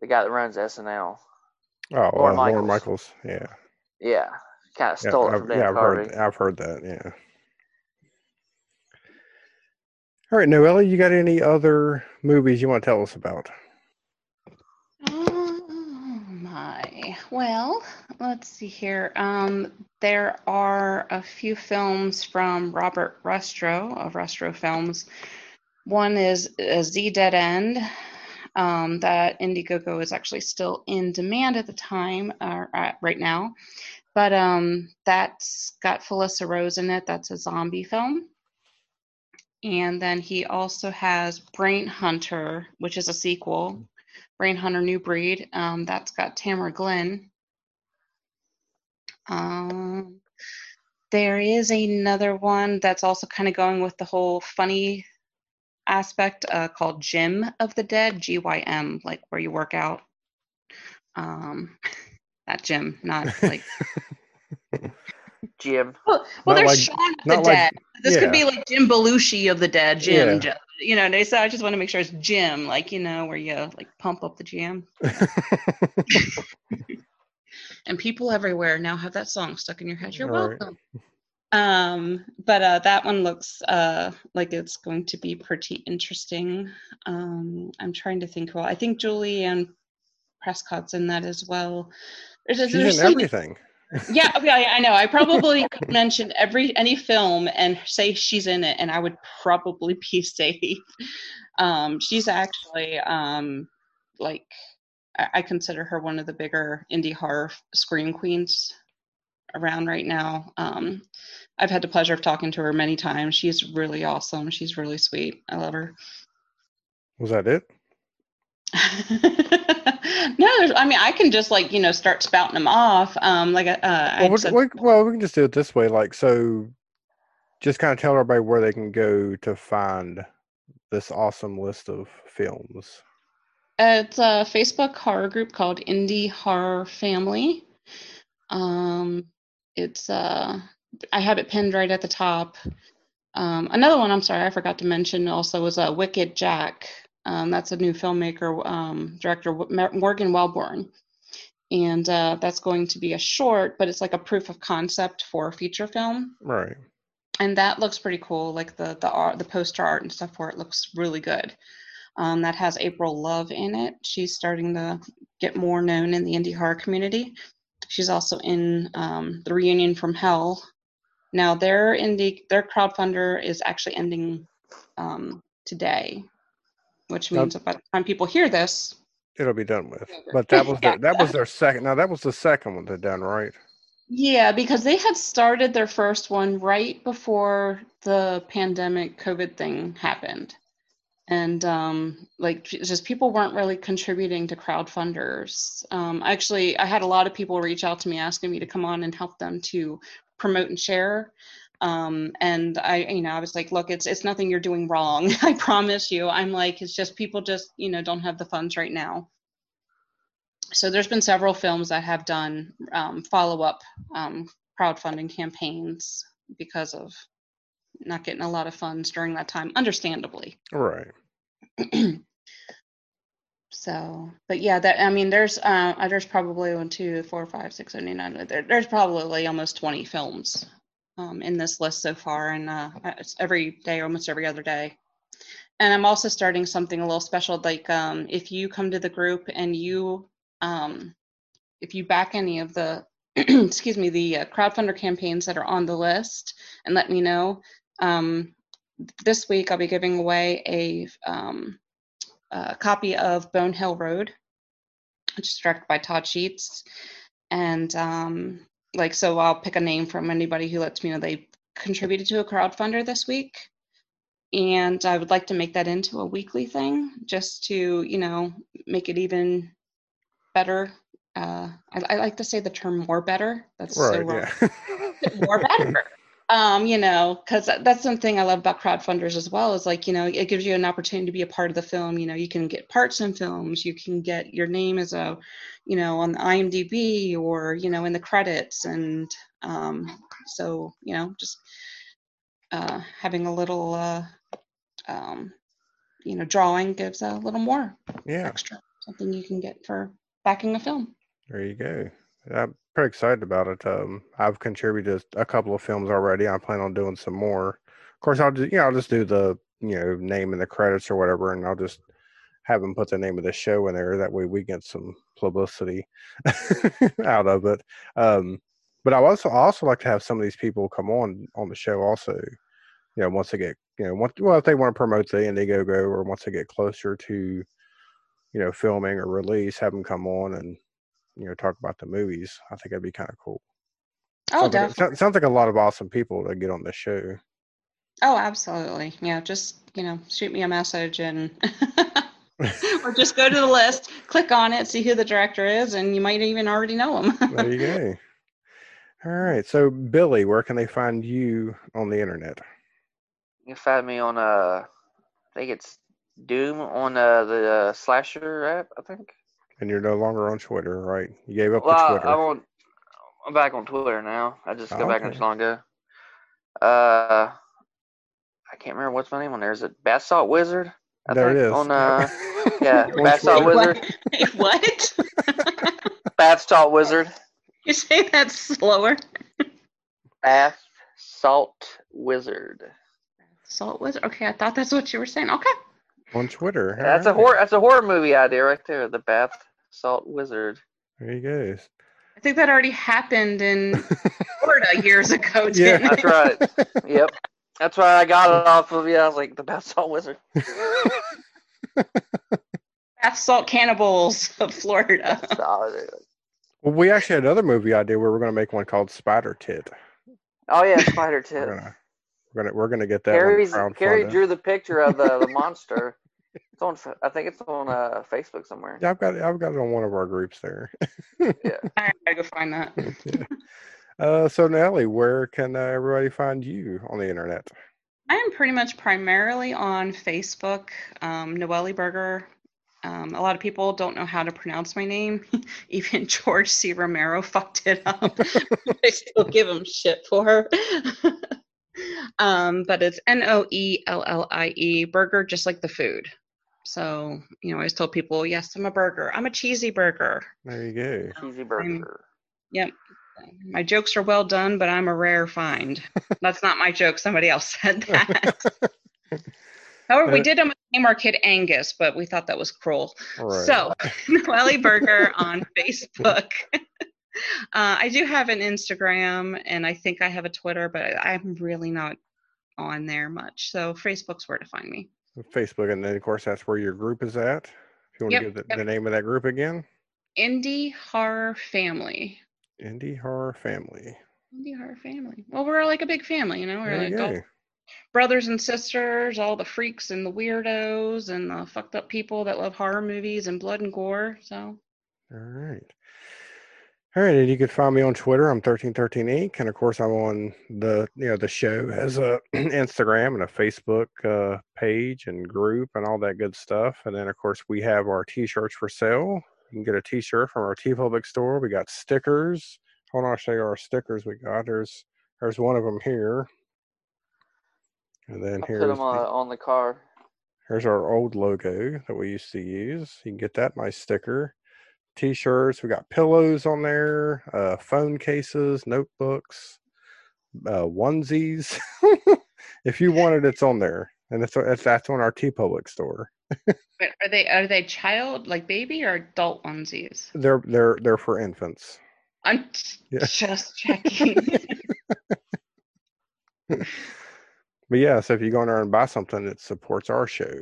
the guy that runs SNL. oh, Lorne uh, Lorne Michaels. Michaels. Yeah, Yeah, kind of yeah, stole it I've, from Dana yeah, I've Carvey. heard. I've heard that. Yeah. All right, Noellie, you got any other movies you want to tell us about? Oh my. Well, let's see here. Um, there are a few films from Robert Restro of Restro Films. One is uh, Z Dead End. Um, that Indiegogo is actually still in demand at the time, uh, uh, right now. But um, that's got Felissa Rose in it. That's a zombie film. And then he also has Brain Hunter, which is a sequel. Brain Hunter New Breed. Um, that's got Tamara Glynn. Um, there is another one that's also kind of going with the whole funny aspect uh, called Gym of the Dead, G Y M, like where you work out. Um, (laughs) that gym, not like. (laughs) Jim. Well, well there's like- Shaun of the like- Dead. This yeah. could be like Jim Belushi of the Dead, Jim. Yeah. Ju- You know, they- so I just want to make sure it's Jim, like you know, where you like pump up the jam. (laughs) and people everywhere now have that song stuck in your head. You're All right. welcome. Um, but uh, that one looks uh, like it's going to be pretty interesting. Um, I'm trying to think. Well, I think Julianne Prescott's in that as well. There's, She's there's in so- everything. Yeah, yeah, I know. I probably could (laughs) mention every any film and say she's in it, and I would probably be (laughs) safe. Um, she's actually um, like I, I consider her one of the bigger indie horror scream queens around right now. Um, I've had the pleasure of talking to her many times. She's really awesome. She's really sweet. I love her. Was that it? (laughs) no, there's, I mean, I can just like you know start spouting them off. Um, like uh, Well, we, said, we, well, we can just do it this way. Like, so just kind of tell everybody where they can go to find this awesome list of films. It's a Facebook horror group called Indie Horror Family. Um, it's uh, I have it pinned right at the top. Um, another one, I'm sorry, I forgot to mention also was uh, Wicked Jack. Um, that's a new filmmaker, um, director Morgan Welborn. And uh, that's going to be a short, but it's like a proof of concept for a feature film. Right. And that looks pretty cool. Like the the art, the poster art and stuff for it looks really good. Um, that has April Love in it. She's starting to get more known in the indie horror community. She's also in um, the Reunion from Hell. Now their indie their crowdfunder is actually ending um, today, which means that by the time people hear this, it'll be done with. But that was (laughs) their, that was their second. Now that was the second one they done, right? Yeah, because they had started their first one right before the pandemic COVID thing happened and um, like just people weren't really contributing to crowdfunders. Um, actually, I had a lot of people reach out to me asking me to come on and help them to promote and share. Um, and I, you know, I was like, look, it's it's nothing you're doing wrong. (laughs) I promise you. I'm like, it's just people just you know don't have the funds right now. So there's been several films that have done um, follow up um, crowdfunding campaigns because of not getting a lot of funds during that time, understandably. Right. (clears throat) so, but yeah, that I mean, there's uh, there's probably one, two, four, five, six, seven, eight, nine. There, there's probably almost 20 films um, in this list so far, and uh, it's every day, almost every other day. And I'm also starting something a little special. Like, um, if you come to the group and you, um, if you back any of the (clears throat) excuse me, the uh, crowdfunder campaigns that are on the list and let me know. Um, this week, I'll be giving away a, um, a copy of Bonehill Road, which is directed by Todd Sheets. And um, like, so I'll pick a name from anybody who lets me know they contributed to a crowdfunder this week. And I would like to make that into a weekly thing just to, you know, make it even better. Uh, I, I like to say the term more better. That's right, so wrong. Yeah. (laughs) more better (laughs) um, you know, because that's something I love about crowdfunders as well. Is like, you know, it gives you an opportunity to be a part of the film. You know, you can get parts in films. You can get your name as a, you know, on the IMDb or you know in the credits, and um, so you know, just uh, having a little, uh, um, you know, drawing gives a little more yeah extra something you can get for backing a film. There you go. I'm pretty excited about it. Um, I've contributed a couple of films already. I plan on doing some more. Of course, I'll just you know I'll just do the you know name in the credits or whatever, and I'll just have them put the name of the show in there. That way, we get some publicity (laughs) out of it. Um, but I also also like to have some of these people come on on the show also. You know, once they get you know, once, well, if they want to promote the Indiegogo or once they get closer to you know filming or release, have them come on and you know talk about the movies. I think that'd be kind of cool. Oh, sounds definitely. Like, sounds like a lot of awesome people to get on the show. Oh, absolutely. Yeah, just you know, shoot me a message and (laughs) or just go to the list, click on it, see who the director is, and you might even already know them. (laughs) there you go. All right. So, Billy, where can they find you on the internet? You can find me on uh, I think it's Doom on uh, the uh, slasher app. I think. And you're no longer on Twitter, right? You gave up well, the Twitter. I'm on. I'm back on Twitter now. I just got back okay. not too long ago. Uh, I can't remember what's my name on there. Is it Bath Salt Wizard? I there think, it is. On uh, (laughs) yeah, Bath Salt Wizard. what? (laughs) Bath Salt Wizard. You say that slower. Bath Salt Wizard. Salt Wizard. Okay, I thought that's what you were saying. Okay. On Twitter. That's right. a horror. That's a horror movie idea right there. The Bath Salt Wizard. There you go. I think that already happened in (laughs) Florida years ago. Yeah, that's right. Yep, that's why I got it off of you. I was like the Bath Salt Wizard. (laughs) Bath Salt Cannibals of Florida. Well, we actually had another movie idea where we're going to make one called Spider Tit. Oh yeah, Spider Tit. we're, gonna, we're gonna we're gonna get that. Carrie's, Carrie drew the picture of the, the monster. (laughs) It's on. I think it's on uh, Facebook somewhere. Yeah, I've got it. I've got it on one of our groups there. yeah, (laughs) I gotta go find that. (laughs) yeah. uh, so Noellie, where can uh, everybody find you on the internet? I am pretty much primarily on Facebook. Um, Noellie Burger. Um, a lot of people don't know how to pronounce my name. (laughs) Even George C. Romero fucked it up. I still give him shit for her. Um, but it's N O E L L I E burger, just like the food. So you know, I always told people, yes, I'm a burger. I'm a cheesy burger. There you go. Cheesy burger. Yep. My jokes are well done, but I'm a rare find. (laughs) That's not my joke. Somebody else said (laughs) that. However, we did them name our kid Angus, but we thought that was cruel. Right. (laughs) So, Noellie Burger on Facebook. uh, I do have an Instagram and I think I have a Twitter, but I'm really not on there much. So, Facebook's where to find me. Facebook, and then of course that's where your group is at. If you want Yep, to give the, yep. the name of that group again, Indie Horror Family. Indie Horror Family. Indie Horror Family. Well, we're like a big family, you know? We're There like all brothers and sisters, all the freaks and the weirdos and the fucked up people that love horror movies and blood and gore. So, All right. All right, and you can find me on Twitter. I'm 1313 Inc. And of course, I'm on the you know the show has a (clears throat) Instagram and a Facebook uh, page and group and all that good stuff. And then of course we have our T-shirts for sale. You can get a T-shirt from our TeePublic store. We got stickers. Hold on, I'll show you our stickers we got. There's there's one of them here. And then I put them the- on, on the car. Here's our old logo that we used to use. You can get that nice sticker. T-shirts. We got pillows on there, uh, phone cases, notebooks, uh, onesies. (laughs) if you want it, it's on there, and it's, it's that's on our TeePublic store. (laughs) but are they are they child like baby or adult onesies? They're they're they're for infants. I'm Yeah. just (laughs) checking. But yeah, so if you go in there and buy something, it supports our show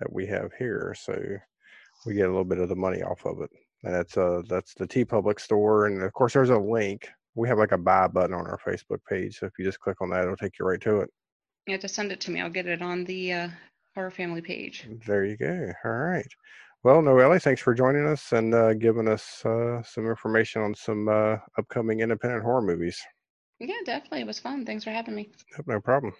that we have here. So we get a little bit of the money off of it. And that's uh that's the TeePublic store. And of course there's a link. We have like a buy button on our Facebook page. So if you just click on that, it'll take you right to it. you have to send it to me. I'll get it on the uh, horror family page. There you go. All right. Well, Noellie, thanks for joining us and uh, giving us uh, some information on some uh, upcoming independent horror movies. Yeah, definitely. It was fun. Thanks for having me. No problem.